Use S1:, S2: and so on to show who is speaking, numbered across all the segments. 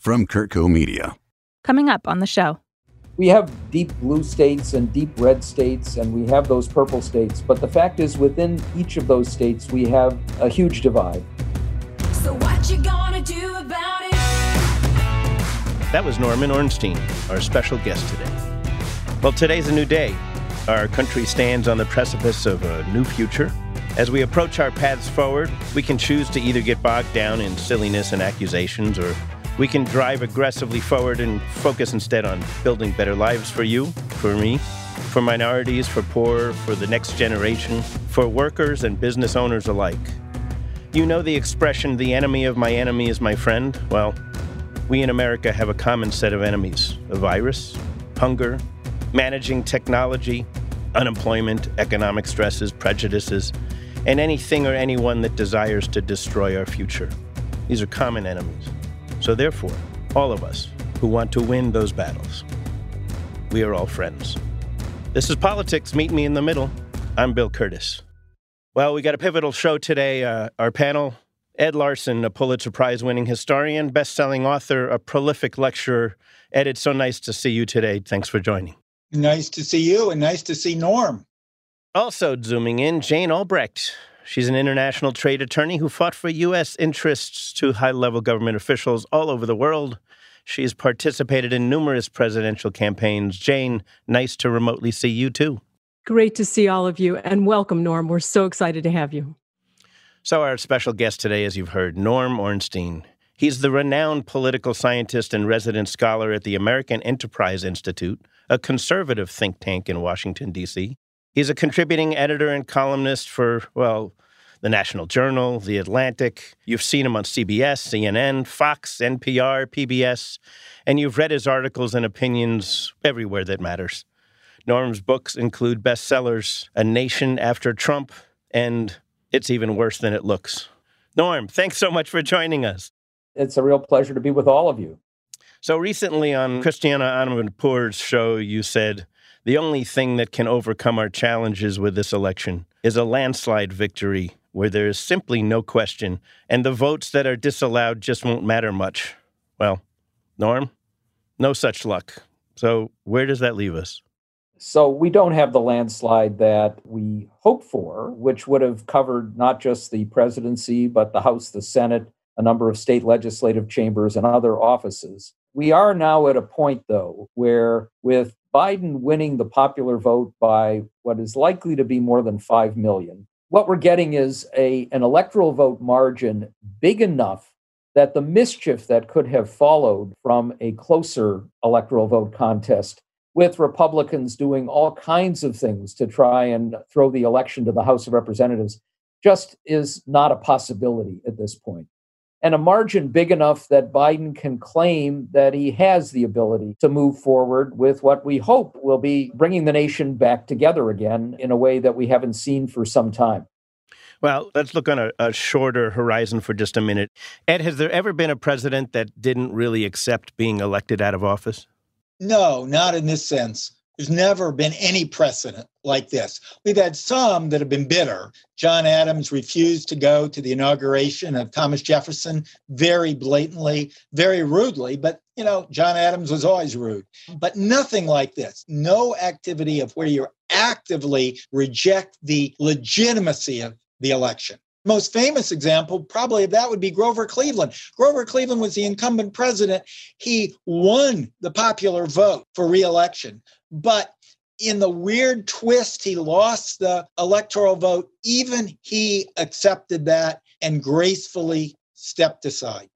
S1: from CurtCo Media.
S2: Coming up on the show.
S3: We have deep blue states and deep red states, and we have those purple states. But the fact is, within each of those states, we have a huge divide.
S4: So what you gonna do about it?
S5: That was Norman Ornstein, our special guest today. Well, today's a new day. Our country stands on the precipice of a new future. As we approach our paths forward, we can choose to either get bogged down in silliness and accusations, or we can drive aggressively forward and focus instead on building better lives for you, for me, for minorities, for poor, for the next generation, for workers and business owners alike. You know the expression, the enemy of my enemy is my friend? Well, we in America have a common set of enemies a virus, hunger, managing technology, unemployment, economic stresses, prejudices, and anything or anyone that desires to destroy our future. These are common enemies. So, therefore, all of us who want to win those battles, we are all friends. This is Politics. Meet me in the middle. I'm Bill Curtis. Well, we got a pivotal show today. Uh, our panel Ed Larson, a Pulitzer Prize winning historian, best selling author, a prolific lecturer. Ed, it's so nice to see you today. Thanks for joining.
S6: Nice to see you and nice to see Norm.
S5: Also zooming in, Jane Albrecht. She's an international trade attorney who fought for U.S. interests to high level government officials all over the world. She's participated in numerous presidential campaigns. Jane, nice to remotely see you too.
S7: Great to see all of you and welcome, Norm. We're so excited to have you.
S5: So, our special guest today, as you've heard, Norm Ornstein. He's the renowned political scientist and resident scholar at the American Enterprise Institute, a conservative think tank in Washington, D.C. He's a contributing editor and columnist for, well, the National Journal, The Atlantic. You've seen him on CBS, CNN, Fox, NPR, PBS, and you've read his articles and opinions everywhere that matters. Norm's books include bestsellers A Nation After Trump and It's Even Worse Than It Looks. Norm, thanks so much for joining us.
S3: It's a real pleasure to be with all of you.
S5: So recently on Christiane Amanpour's show, you said the only thing that can overcome our challenges with this election is a landslide victory where there is simply no question, and the votes that are disallowed just won't matter much. Well, Norm, no such luck. So where does that leave us?
S3: So we don't have the landslide that we hope for, which would have covered not just the presidency, but the House, the Senate, a number of state legislative chambers, and other offices. We are now at a point, though, where with Biden winning the popular vote by what is likely to be more than 5 million, what we're getting is a, an electoral vote margin big enough that the mischief that could have followed from a closer electoral vote contest with Republicans doing all kinds of things to try and throw the election to the House of Representatives just is not a possibility at this point and a margin big enough that Biden can claim that he has the ability to move forward with what we hope will be bringing the nation back together again in a way that we haven't seen for some time.
S5: Well, let's look on a, a, shorter horizon for just a minute. Ed, has there ever been a president that didn't really accept being elected out of office?
S6: No, not in this sense. There's never been any precedent like this. We've had some that have been bitter. John Adams refused to go to the inauguration of Thomas Jefferson very blatantly, very rudely, but you know, John Adams was always rude. But nothing like this. No activity of where you actively reject the legitimacy of the election most famous example probably of that would be Grover Cleveland. Grover Cleveland was the incumbent president. He won the popular vote for reelection, but in the weird twist, he lost the electoral vote. Even he accepted that and gracefully stepped aside.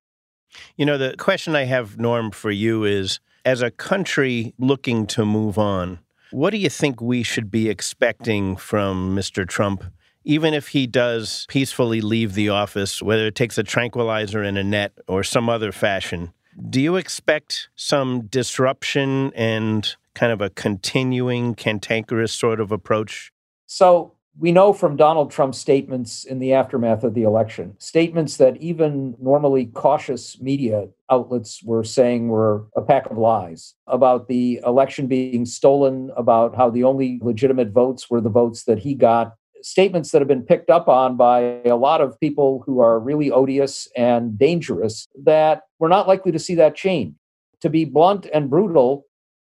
S5: You know, the question I have, Norm, for you is as a country looking to move on, what do you think we should be expecting from Mr. Trump, even if he does peacefully leave the office, whether it takes a tranquilizer in a net or some other fashion? Do you expect some disruption and kind of a continuing cantankerous sort of approach?
S3: So we know from Donald Trump's statements in the aftermath of the election, statements that even normally cautious media outlets were saying were a pack of lies about the election being stolen, about how the only legitimate votes were the votes that he got. Statements that have been picked up on by a lot of people who are really odious and dangerous that we're not likely to see that change. To be blunt and brutal,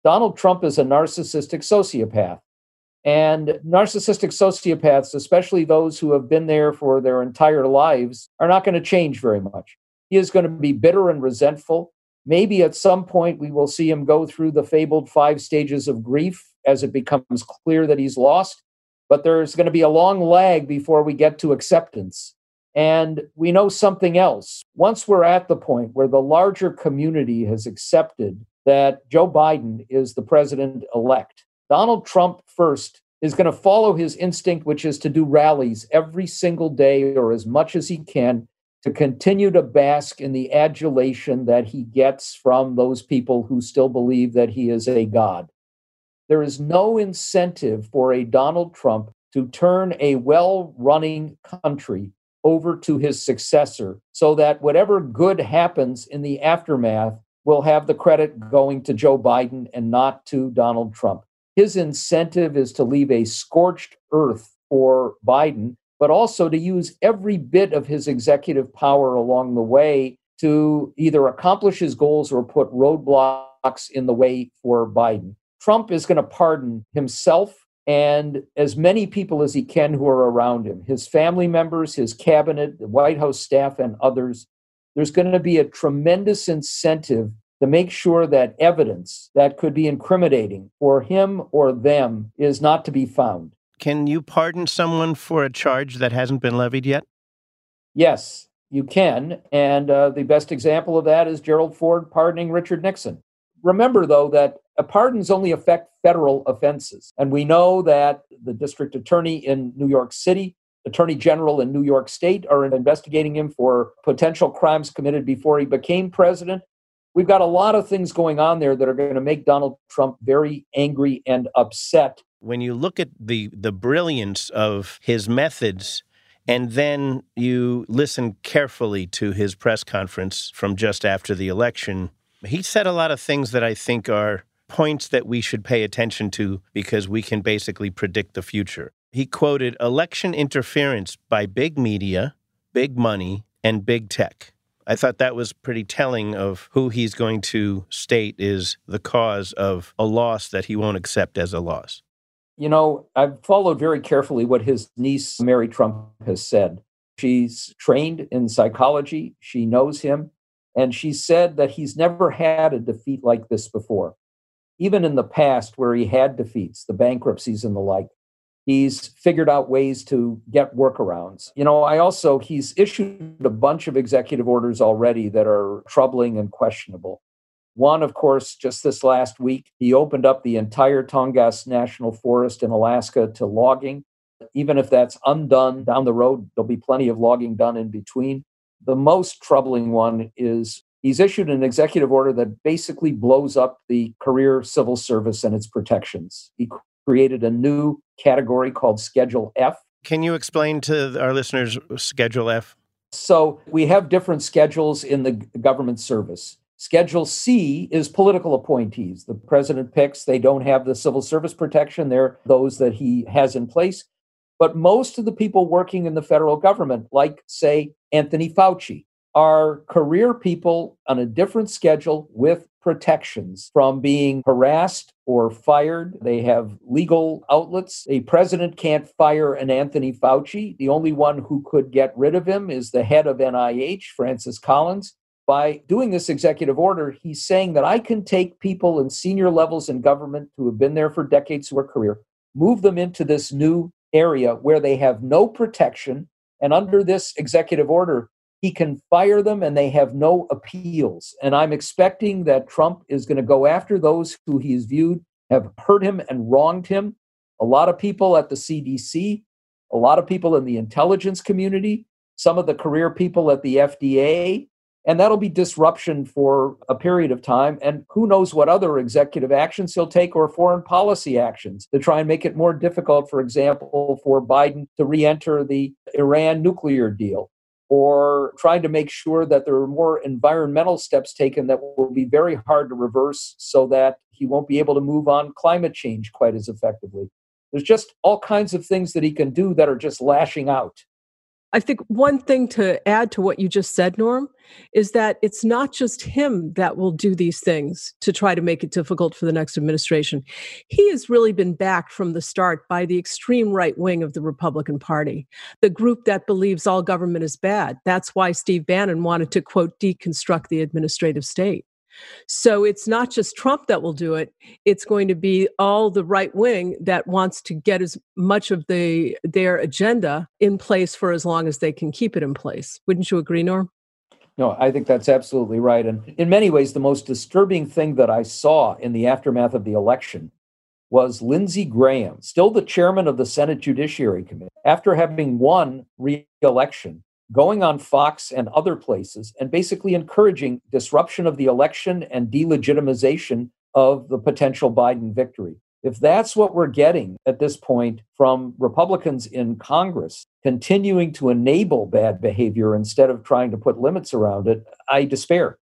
S3: Donald Trump is a narcissistic sociopath. And narcissistic sociopaths, especially those who have been there for their entire lives, are not going to change very much. He is going to be bitter and resentful. Maybe at some point we will see him go through the fabled five stages of grief as it becomes clear that he's lost. But there's going to be a long lag before we get to acceptance. And we know something else. Once we're at the point where the larger community has accepted that Joe Biden is the president elect, Donald Trump first is going to follow his instinct, which is to do rallies every single day or as much as he can to continue to bask in the adulation that he gets from those people who still believe that he is a god. There is no incentive for a Donald Trump to turn a well running country over to his successor so that whatever good happens in the aftermath will have the credit going to Joe Biden and not to Donald Trump. His incentive is to leave a scorched earth for Biden, but also to use every bit of his executive power along the way to either accomplish his goals or put roadblocks in the way for Biden. Trump is going to pardon himself and as many people as he can who are around him his family members, his cabinet, the White House staff, and others. There's going to be a tremendous incentive to make sure that evidence that could be incriminating for him or them is not to be found.
S5: Can you pardon someone for a charge that hasn't been levied yet?
S3: Yes, you can. And uh, the best example of that is Gerald Ford pardoning Richard Nixon. Remember, though, that pardons only affect federal offenses. And we know that the district attorney in New York City, attorney general in New York State are investigating him for potential crimes committed before he became president we've got a lot of things going on there that are going to make Donald Trump very angry and upset.
S5: When you look at the the brilliance of his methods and then you listen carefully to his press conference from just after the election, he said a lot of things that I think are points that we should pay attention to because we can basically predict the future. He quoted election interference by big media, big money, and big tech. I thought that was pretty telling of who he's going to state is the cause of a loss that he won't accept as a loss.
S3: You know, I've followed very carefully what his niece, Mary Trump, has said. She's trained in psychology, she knows him, and she said that he's never had a defeat like this before. Even in the past, where he had defeats, the bankruptcies and the like, He's figured out ways to get workarounds. You know, I also, he's issued a bunch of executive orders already that are troubling and questionable. One, of course, just this last week, he opened up the entire Tongass National Forest in Alaska to logging. Even if that's undone down the road, there'll be plenty of logging done in between. The most troubling one is he's issued an executive order that basically blows up the career civil service and its protections. He created a new category called Schedule F.
S5: Can you explain to our listeners Schedule F?
S3: So we have different schedules in the government service. Schedule C is political appointees. The president picks, they don't have the civil service protection. They're those that he has in place. But most of the people working in the federal government, like, say, Anthony Fauci, are career people on a different schedule with protections from being harassed or fired. They have legal outlets. A president can't fire an Anthony Fauci. The only one who could get rid of him is the head of NIH, Francis Collins. By doing this executive order, he's saying that I can take people in senior levels in government who have been there for decades who are career, move them into this new area where they have no protection. And under this executive order, he can fire them and they have no appeals. And I'm expecting that Trump is going to go after those who he's viewed have hurt him and wronged him. A lot of people at the CDC, a lot of people in the intelligence community, some of the career people at the FDA. And that'll be disruption for a period of time. And who knows what other executive actions he'll take or foreign policy actions to try and make it more difficult, for example, for Biden to re enter the Iran nuclear deal or trying to make sure that there are more environmental steps taken that will be very hard to reverse so that he won't be able to move on climate change quite as effectively. There's just all kinds of things that he can do that are just lashing out.
S7: I think one thing to add to what you just said, Norm, is that it's not just him that will do these things to try to make it difficult for the next administration. He has really been backed from the start by the extreme right wing of the Republican Party, the group that believes all government is bad. That's why Steve Bannon wanted to, quote, deconstruct the administrative state. So it's not just Trump that will do it. It's going to be all the right wing that wants to get as much of the their agenda in place for as long as they can keep it in place. Wouldn't you agree, Norm?
S3: No, I think that's absolutely right. And in many ways, the most disturbing thing that I saw in the aftermath of the election was Lindsey Graham, still the chairman of the Senate Judiciary Committee, after having won re election, going on Fox and other places and basically encouraging disruption of the election and delegitimization of the potential Biden victory. If that's what we're getting at this point from Republicans in Congress, continuing to enable bad behavior instead of trying to put limits around it, I despair.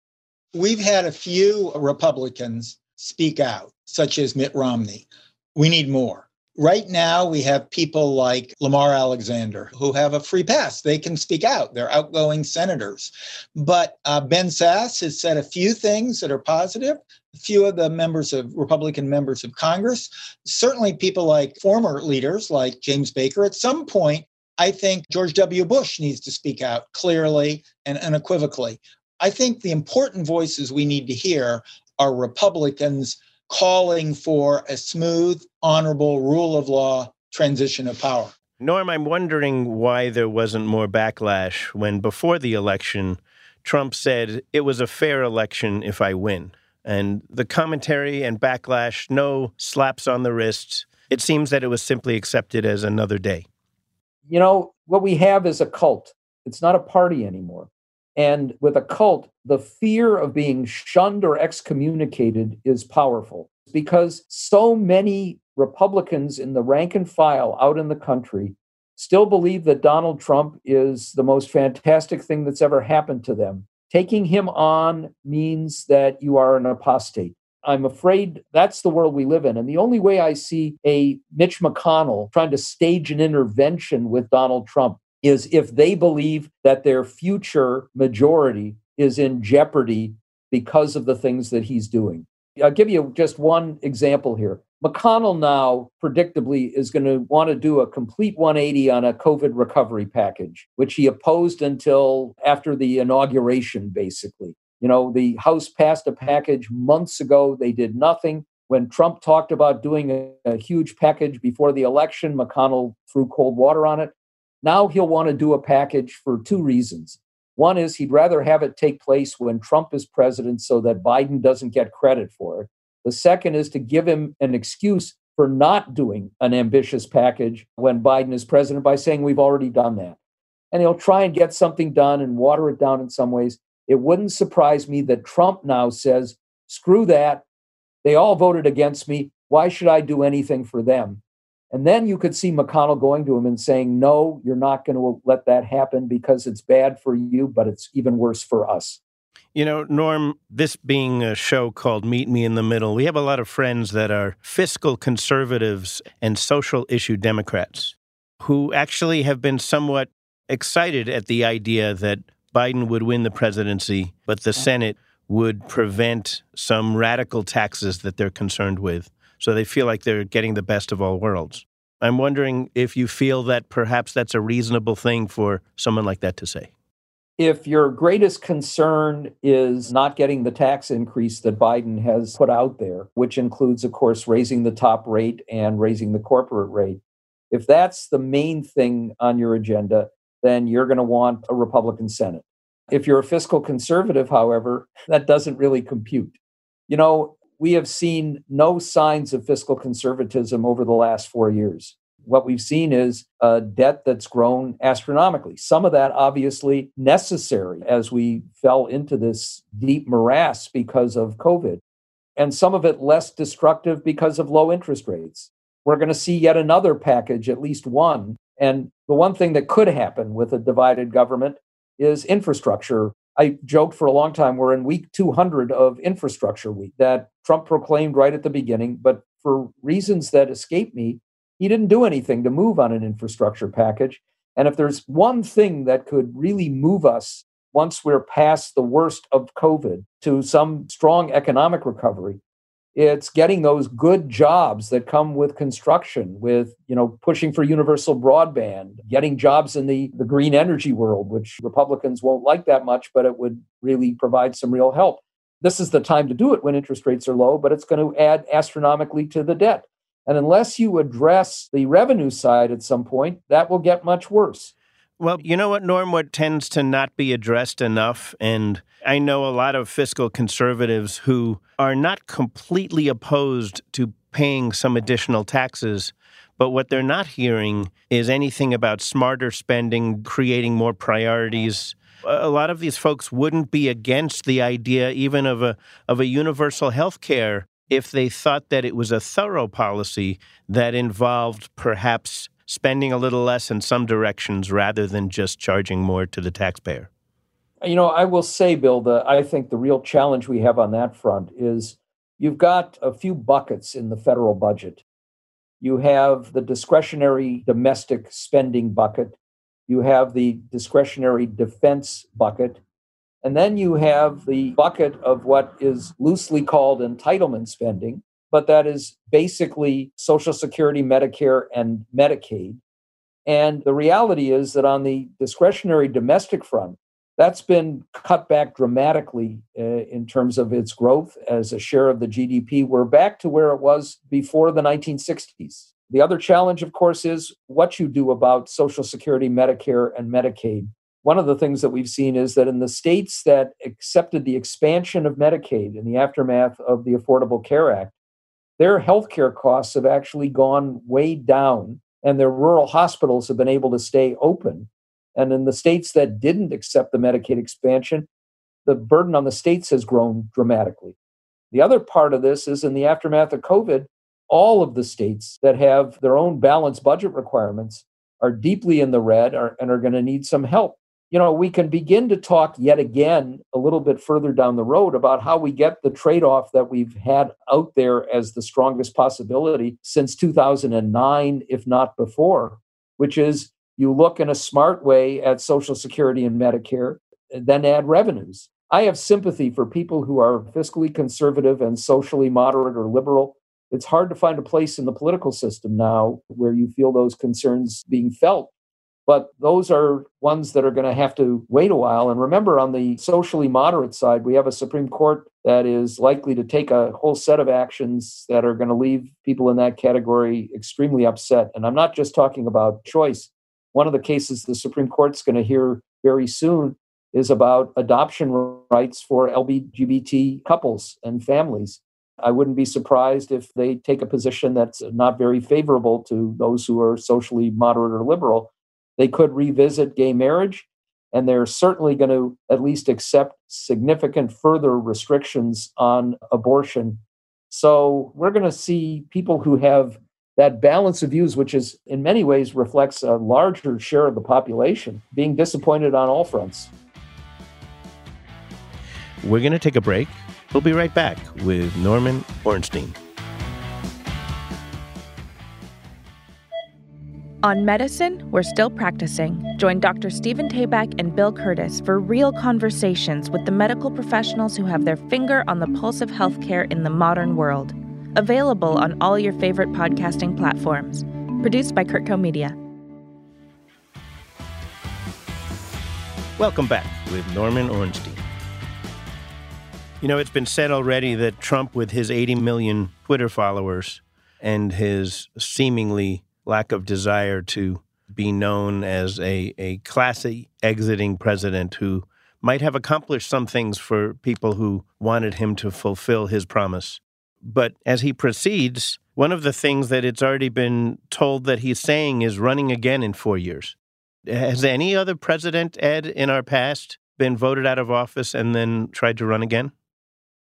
S6: We've had a few Republicans speak out, such as Mitt Romney. We need more. Right now, we have people like Lamar Alexander who have a free pass. They can speak out. They're outgoing senators. But uh, Ben Sasse has said a few things that are positive. A few of the members of Republican members of Congress, certainly people like former leaders like James Baker, at some point, I think George W. Bush needs to speak out clearly and unequivocally. I think the important voices we need to hear are Republicans calling for a smooth, honorable rule of law transition of power.
S5: Norm, I'm wondering why there wasn't more backlash when before the election, Trump said it was a fair election if I win. And the commentary and backlash, no slaps on the wrists. It seems that it was simply accepted as another day.
S3: You know, what we have is a cult. It's not a party anymore. And with a cult, the fear of being shunned or excommunicated is powerful because so many Republicans in the rank and file out in the country still believe that Donald Trump is the most fantastic thing that's ever happened to them. Taking him on means that you are an apostate. I'm afraid that's the world we live in. And the only way I see a Mitch McConnell trying to stage an intervention with Donald Trump is if they believe that their future majority is in jeopardy because of the things that he's doing. I'll give you just one example here. McConnell now, predictably, is going to want to do a complete 180 on a COVID recovery package, which he opposed until after the inauguration, basically. You know, the House passed a package months ago, they did nothing. When Trump talked about doing a, a huge package before the election, McConnell threw cold water on it. Now he'll want to do a package for two reasons. One is he'd rather have it take place when Trump is president so that Biden doesn't get credit for it. The second is to give him an excuse for not doing an ambitious package when Biden is president by saying we've already done that. And he'll try and get something done and water it down in some ways. It wouldn't surprise me that Trump now says, screw that. They all voted against me. Why should I do anything for them? And then you could see McConnell going to him and saying, No, you're not going to let that happen because it's bad for you, but it's even worse for us.
S5: You know, Norm, this being a show called Meet Me in the Middle, we have a lot of friends that are fiscal conservatives and social issue Democrats who actually have been somewhat excited at the idea that Biden would win the presidency, but the Senate would prevent some radical taxes that they're concerned with. So they feel like they're getting the best of all worlds. I'm wondering if you feel that perhaps that's a reasonable thing for someone like that to say.
S3: If your greatest concern is not getting the tax increase that Biden has put out there, which includes, of course, raising the top rate and raising the corporate rate, if that's the main thing on your agenda, then you're going to want a Republican Senate. If you're a fiscal conservative, however, that doesn't really compute. You know, we have seen no signs of fiscal conservatism over the last four years. What we've seen is a debt that's grown astronomically. Some of that obviously necessary as we fell into this deep morass because of COVID, and some of it less destructive because of low interest rates. We're going to see yet another package, at least one. And the one thing that could happen with a divided government is infrastructure I joked for a long time we're in week 200 of infrastructure week that Trump proclaimed right at the beginning, but for reasons that escape me, he didn't do anything to move on an infrastructure package. And if there's one thing that could really move us once we're past the worst of COVID to some strong economic recovery, it's getting those good jobs that come with construction with you know pushing for universal broadband getting jobs in the, the green energy world which republicans won't like that much but it would really provide some real help. This is the time to do it when interest rates are low but it's going to add astronomically to the debt. And unless you address the revenue side at some point that will get much worse
S5: well, you know what, Norm, what tends to not be addressed enough, and I know a lot of fiscal conservatives who are not completely opposed to paying some additional taxes, but what they're not hearing is anything about smarter spending, creating more priorities. A lot of these folks wouldn't be against the idea even of a of a universal health care if they thought that it was a thorough policy that involved perhaps spending a little less in some directions rather than just charging more to the taxpayer?
S3: You know, I will say, Bill, the, I think the real challenge we have on that front is you've got a few buckets in the federal budget. You have the discretionary domestic spending bucket, you have the discretionary defense bucket, and then you have the bucket of what is loosely called entitlement spending, but that is basically Social Security, Medicare, and Medicaid. And the reality is that on the discretionary domestic front, that's been cut back dramatically uh, in terms of its growth as a share of the GDP. We're back to where it was before the 1960s. The other challenge, of course, is what you do about Social Security, Medicare, and Medicaid. One of the things that we've seen is that in the states that accepted the expansion of Medicaid in the aftermath of the Affordable Care Act, their healthcare costs have actually gone way down, and their rural hospitals have been able to stay open. And in the states that didn't accept the Medicaid expansion, the burden on the states has grown dramatically. The other part of this is in the aftermath of COVID, all of the states that have their own balanced budget requirements are deeply in the red and are going to need some help you know, we can begin to talk yet again a little bit further down the road about how we get the trade off that we've had out there as the strongest possibility since 2009, if not before, which is you look in a smart way at Social Security and Medicare, then add revenues. I have sympathy for people who are fiscally conservative and socially moderate or liberal. It's hard to find a place in the political system now where you feel those concerns being felt but those are ones that are going to have to wait a while. And remember, on the socially moderate side, we have a Supreme Court that is likely to take a whole set of actions that are going to leave people in that category extremely upset. And I'm not just talking about choice. One of the cases the Supreme Court's going to hear very soon is about adoption rights for LGBT couples and families. I wouldn't be surprised if they take a position that's not very favorable to those who are socially moderate or liberal they could revisit gay marriage, and they're certainly going to at least accept significant further restrictions on abortion. So we're going to see people who have that balance of views, which is in many ways reflects a larger share of the population, being disappointed on all fronts.
S5: We're going to take a break. We'll be right back with Norman Ornstein.
S1: On medicine, we're still practicing. Join Dr. Stephen Tabak and Bill Curtis for real conversations with the medical professionals who have their finger on the pulse of healthcare in the modern world. Available on all your favorite podcasting platforms. Produced by CurtCo Media.
S5: Welcome back with Norman Ornstein. You know, it's been said already that Trump, with his 80 million Twitter followers and his seemingly lack of desire to be known as a, a classy exiting president who might have accomplished some things for people who wanted him to fulfill his promise. But as he proceeds, one of the things that it's already been told that he's saying is running again in four years. Has any other president, Ed, in our past been voted out of office and then tried to run again?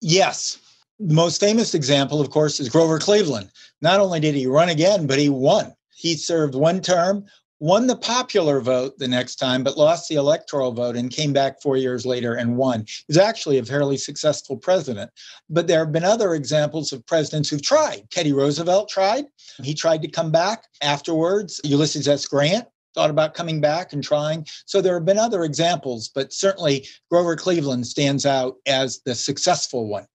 S6: Yes. The most famous example, of course, is Grover Cleveland. Not only did he run again, but he won. He served one term, won the popular vote the next time, but lost the electoral vote and came back four years later and won. He's actually a fairly successful president. But there have been other examples of presidents who've tried. Teddy Roosevelt tried. He tried to come back afterwards. Ulysses S. Grant thought about coming back and trying. So there have been other examples, but certainly Grover Cleveland stands out as the successful one.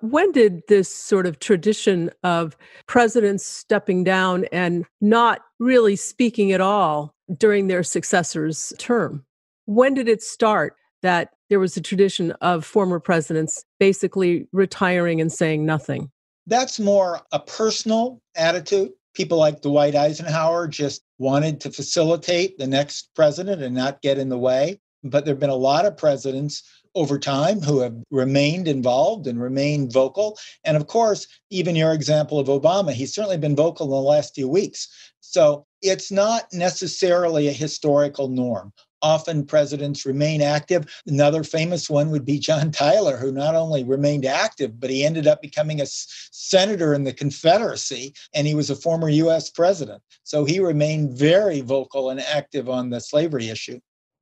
S7: When did this sort of tradition of presidents stepping down and not really speaking at all during their successor's term? When did it start that there was a tradition of former presidents basically retiring and saying nothing?
S6: That's more a personal attitude. People like Dwight Eisenhower just wanted to facilitate the next president and not get in the way. But there have been a lot of presidents over time who have remained involved and remained vocal. And of course, even your example of Obama, he's certainly been vocal in the last few weeks. So it's not necessarily a historical norm. Often presidents remain active. Another famous one would be John Tyler, who not only remained active, but he ended up becoming a senator in the Confederacy and he was a former US president. So he remained very vocal and active on the slavery issue.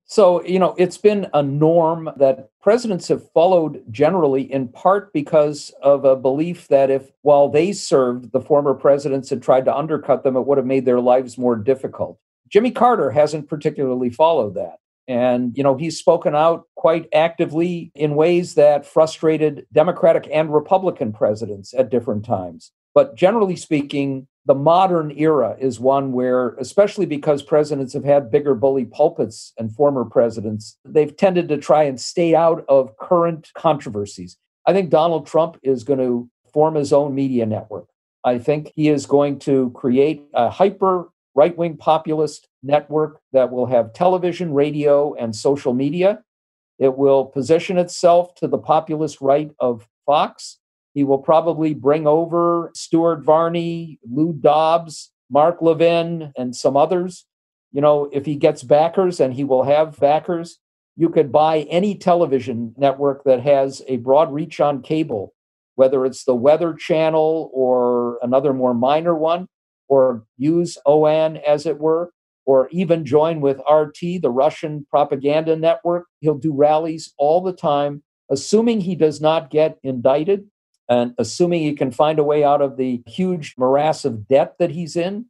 S3: So, you know, it's been a norm that presidents have followed generally in part because of a belief that if, while they served, the former presidents had tried to undercut them, it would have made their lives more difficult. Jimmy Carter hasn't particularly followed that. And, you know, he's spoken out quite actively in ways that frustrated Democratic and Republican presidents at different times. But generally speaking, the modern era is one where, especially because presidents have had bigger bully pulpits and former presidents, they've tended to try and stay out of current controversies. I think Donald Trump is going to form his own media network. I think he is going to create a hyper right wing populist network that will have television, radio, and social media. It will position itself to the populist right of Fox he will probably bring over Stuart Varney, Lou Dobbs, Mark Levin, and some others. You know, if he gets backers, and he will have backers, you could buy any television network that has a broad reach on cable, whether it's the Weather Channel or another more minor one, or use OAN as it were, or even join with RT, the Russian propaganda network. He'll do rallies all the time, assuming he does not get indicted and assuming he can find a way out of the huge morass of debt that he's in,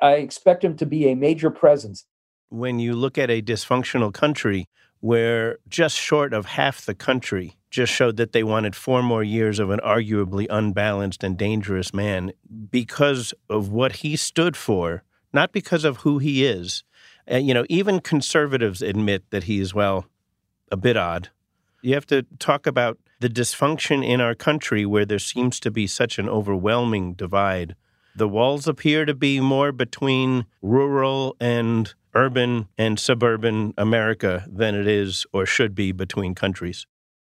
S3: I expect him to be a major presence.
S5: When you look at a dysfunctional country where just short of half the country just showed that they wanted four more years of an arguably unbalanced and dangerous man because of what he stood for, not because of who he is. And, you know, even conservatives admit that he is, well, a bit odd. You have to talk about the dysfunction in our country where there seems to be such an overwhelming divide. The walls appear to be more between rural and urban and suburban America than it is or should be between countries.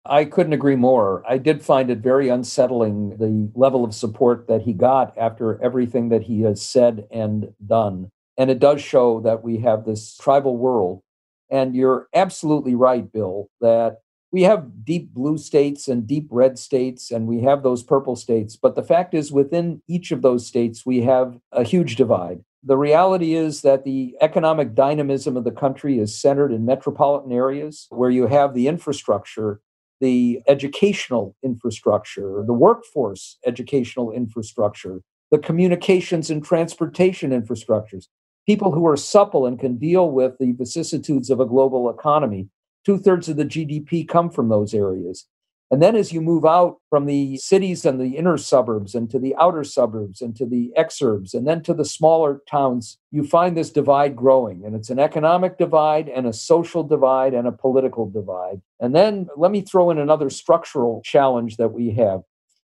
S3: I couldn't agree more. I did find it very unsettling the level of support that he got after everything that he has said and done. And it does show that we have this tribal world. And you're absolutely right, Bill, that we have deep blue states and deep red states, and we have those purple states. But the fact is, within each of those states, we have a huge divide. The reality is that the economic dynamism of the country is centered in metropolitan areas where you have the infrastructure, the educational infrastructure, the workforce educational infrastructure, the communications and transportation infrastructures, people who are supple and can deal with the vicissitudes of a global economy Two thirds of the GDP come from those areas. And then as you move out from the cities and the inner suburbs and to the outer suburbs and to the exurbs and then to the smaller towns, you find this divide growing. And it's an economic divide and a social divide and a political divide. And then let me throw in another structural challenge that we have.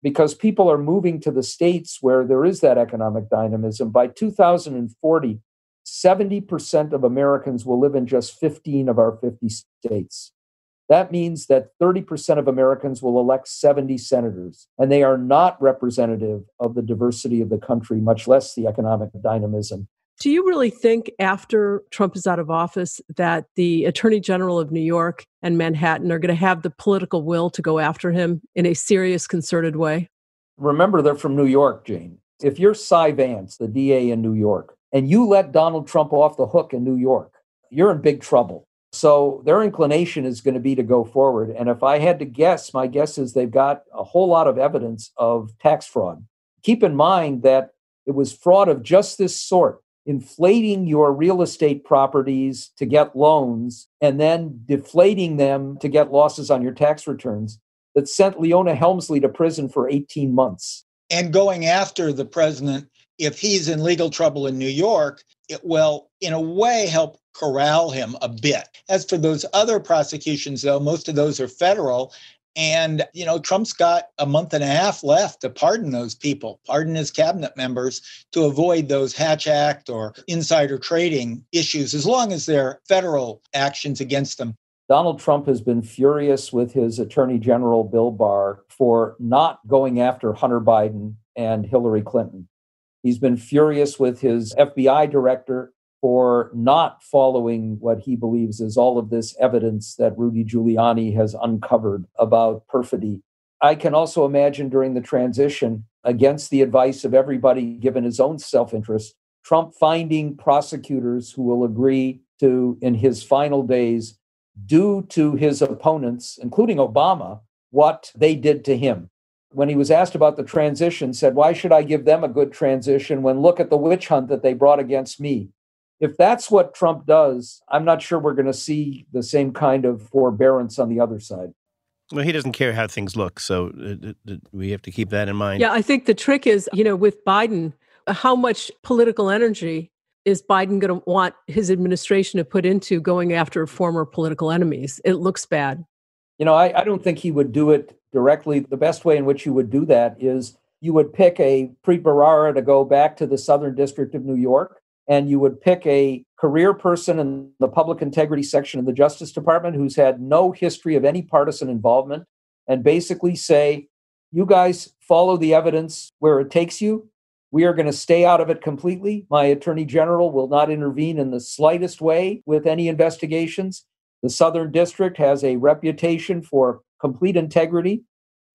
S3: Because people are moving to the states where there is that economic dynamism. By 2040, 70% of Americans will live in just 15 of our 50 states. That means that 30% of Americans will elect 70 senators, and they are not representative of the diversity of the country, much less the economic dynamism.
S7: Do you really think after Trump is out of office that the Attorney General of New York and Manhattan are going to have the political will to go after him in a serious, concerted way?
S3: Remember, they're from New York, Jane. If you're Cy Vance, the DA in New York, and you let Donald Trump off the hook in New York, you're in big trouble. So their inclination is going to be to go forward. And if I had to guess, my guess is they've got a whole lot of evidence of tax fraud. Keep in mind that it was fraud of just this sort inflating your real estate properties to get loans and then deflating them to get losses on your tax returns that sent Leona Helmsley to prison for 18 months.
S6: And going after the president, if he's in legal trouble in New York, it will, in a way, help corral him a bit. As for those other prosecutions, though, most of those are federal. And, you know, Trump's got a month and a half left to pardon those people, pardon his cabinet members to avoid those Hatch Act or insider trading issues, as long as they're federal actions against them.
S3: Donald Trump has been furious with his Attorney General Bill Barr for not going after Hunter Biden and Hillary Clinton. He's been furious with his FBI director for not following what he believes is all of this evidence that Rudy Giuliani has uncovered about perfidy. I can also imagine during the transition, against the advice of everybody, given his own self interest, Trump finding prosecutors who will agree to, in his final days, do to his opponents, including Obama, what they did to him. When he was asked about the transition, said, Why should I give them a good transition when look at the witch hunt that they brought against me? if that's what Trump does, I'm not sure we're going to see the same kind of forbearance on the other side.
S5: Well, he doesn't care how things look, so uh, uh, we have to keep that in mind.
S7: Yeah, I think the trick is, you know, with Biden, how much political energy is Biden going to want his administration to put into going after former political enemies? It looks bad.
S3: You know, I, I don't think he would do it directly. The best way in which you would do that is you would pick a Preet Bharara to go back to the Southern District of New York and you would pick a career person in the public integrity section of the Justice Department who's had no history of any partisan involvement and basically say, you guys follow the evidence where it takes you. We are going to stay out of it completely. My attorney general will not intervene in the slightest way with any investigations. The Southern District has a reputation for complete integrity,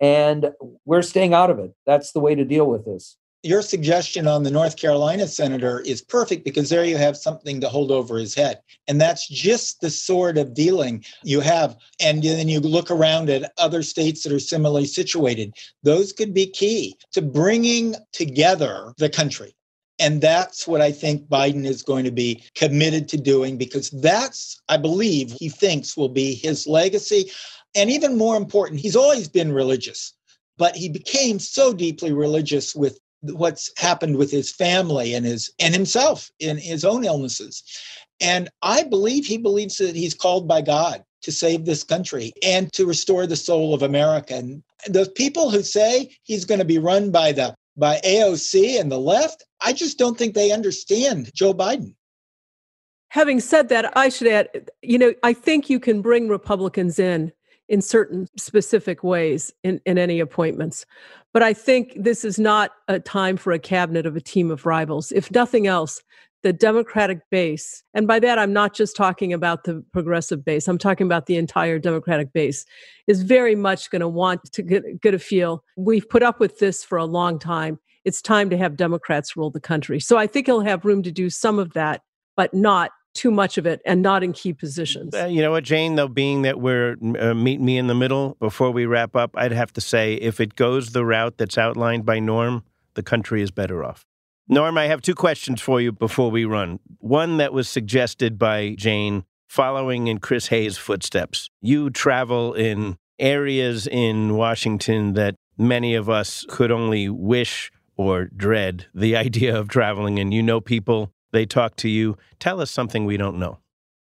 S3: and we're staying out of it. That's the way to deal with this
S6: your suggestion on the North Carolina senator is perfect because there you have something to hold over his head. And that's just the sort of dealing you have. And then you look around at other states that are similarly situated. Those could be key to bringing together the country. And that's what I think Biden is going to be committed to doing because that's, I believe, he thinks will be his legacy. And even more important, he's always been religious but he became so deeply religious with what's happened with his family and his and himself in his own illnesses and i believe he believes that he's called by god to save this country and to restore the soul of america and those people who say he's going to be run by the by aoc and the left i just don't think they understand joe biden
S7: having said that i should add you know i think you can bring republicans in in certain specific ways in, in any appointments. But I think this is not a time for a cabinet of a team of rivals. If nothing else, the Democratic base, and by that I'm not just talking about the progressive base, I'm talking about the entire Democratic base, is very much going to want to get, get a feel. We've put up with this for a long time. It's time to have Democrats rule the country. So I think he'll have room to do some of that, but not too much of it and not in key positions.
S5: Uh, you know what, Jane, though, being that we're uh, meet me in the middle before we wrap up, I'd have to say if it goes the route that's outlined by Norm, the country is better off. Norm, I have two questions for you before we run. One that was suggested by Jane, following in Chris Hayes' footsteps. You travel in areas in Washington that many of us could only wish or dread the idea of traveling in. You know people they talk to you. Tell us something we don't know.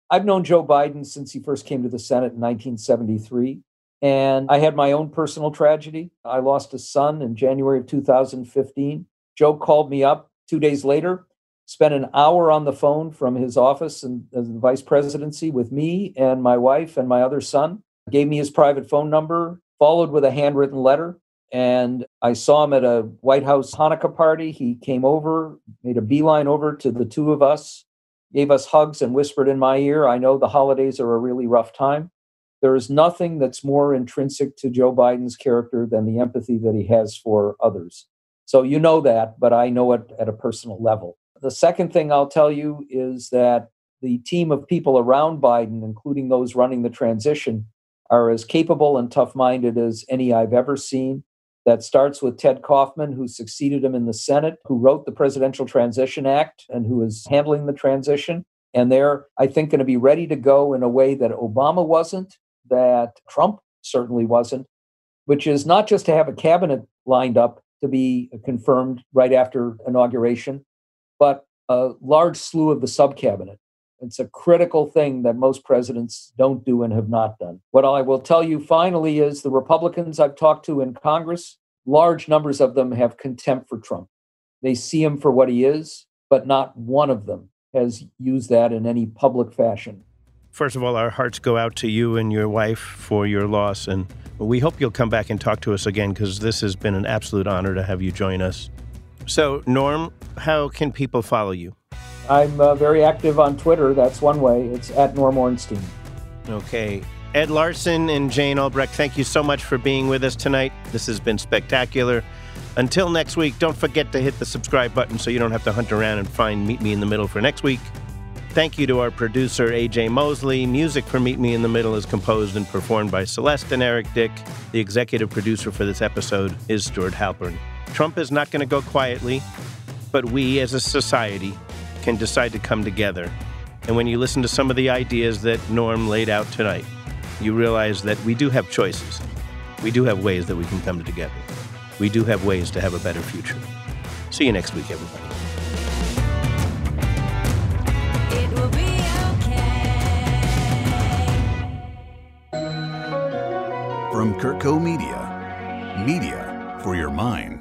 S3: I've known Joe Biden since he first came to the Senate in 1973. And I had my own personal tragedy. I lost a son in January of 2015. Joe called me up two days later, spent an hour on the phone from his office and the vice presidency with me and my wife and my other son, gave me his private phone number, followed with a handwritten letter and I saw him at a White House Hanukkah party. He came over, made a beeline over to the two of us, gave us hugs, and whispered in my ear, I know the holidays are a really rough time. There is nothing that's more intrinsic to Joe Biden's character than the empathy that he has for others. So you know that, but I know it at a personal level. The second thing I'll tell you is that the team of people around Biden, including those running the transition, are as capable and tough minded as any I've ever seen. That starts with Ted Kaufman, who succeeded him in the Senate, who wrote the Presidential Transition Act and who is handling the transition. And they're, I think, going to be ready to go in a way that Obama wasn't, that Trump certainly wasn't, which is not just to have a cabinet lined up to be confirmed right after inauguration, but a large slew of the sub cabinet. It's a critical thing that most presidents don't do and have not done. What I will tell you finally is the Republicans I've talked to in Congress, large numbers of them have contempt for Trump. They see him for what he is, but not one of them has used that in any public fashion.
S5: First of all, our hearts go out to you and your wife for your loss, and we hope you'll come back and talk to us again because this has been an absolute honor to have you join us. So, Norm, how can people follow you?
S3: I'm uh, very active on Twitter. That's one way. It's at Norm Ornstein.
S5: Okay. Ed Larson and Jane Albrecht, thank you so much for being with us tonight. This has been spectacular. Until next week, don't forget to hit the subscribe button so you don't have to hunt around and find Meet Me in the Middle for next week. Thank you to our producer, AJ Mosley. Music for Meet Me in the Middle is composed and performed by Celeste and Eric Dick. The executive producer for this episode is Stuart Halpern. Trump is not going to go quietly, but we as a society can decide to come together. And when you listen to some of the ideas that Norm laid out tonight, you realize that we do have choices. We do have ways that we can come together. We do have ways to have a better future. See you next week, everybody.
S2: From CurtCo Media, media for your mind.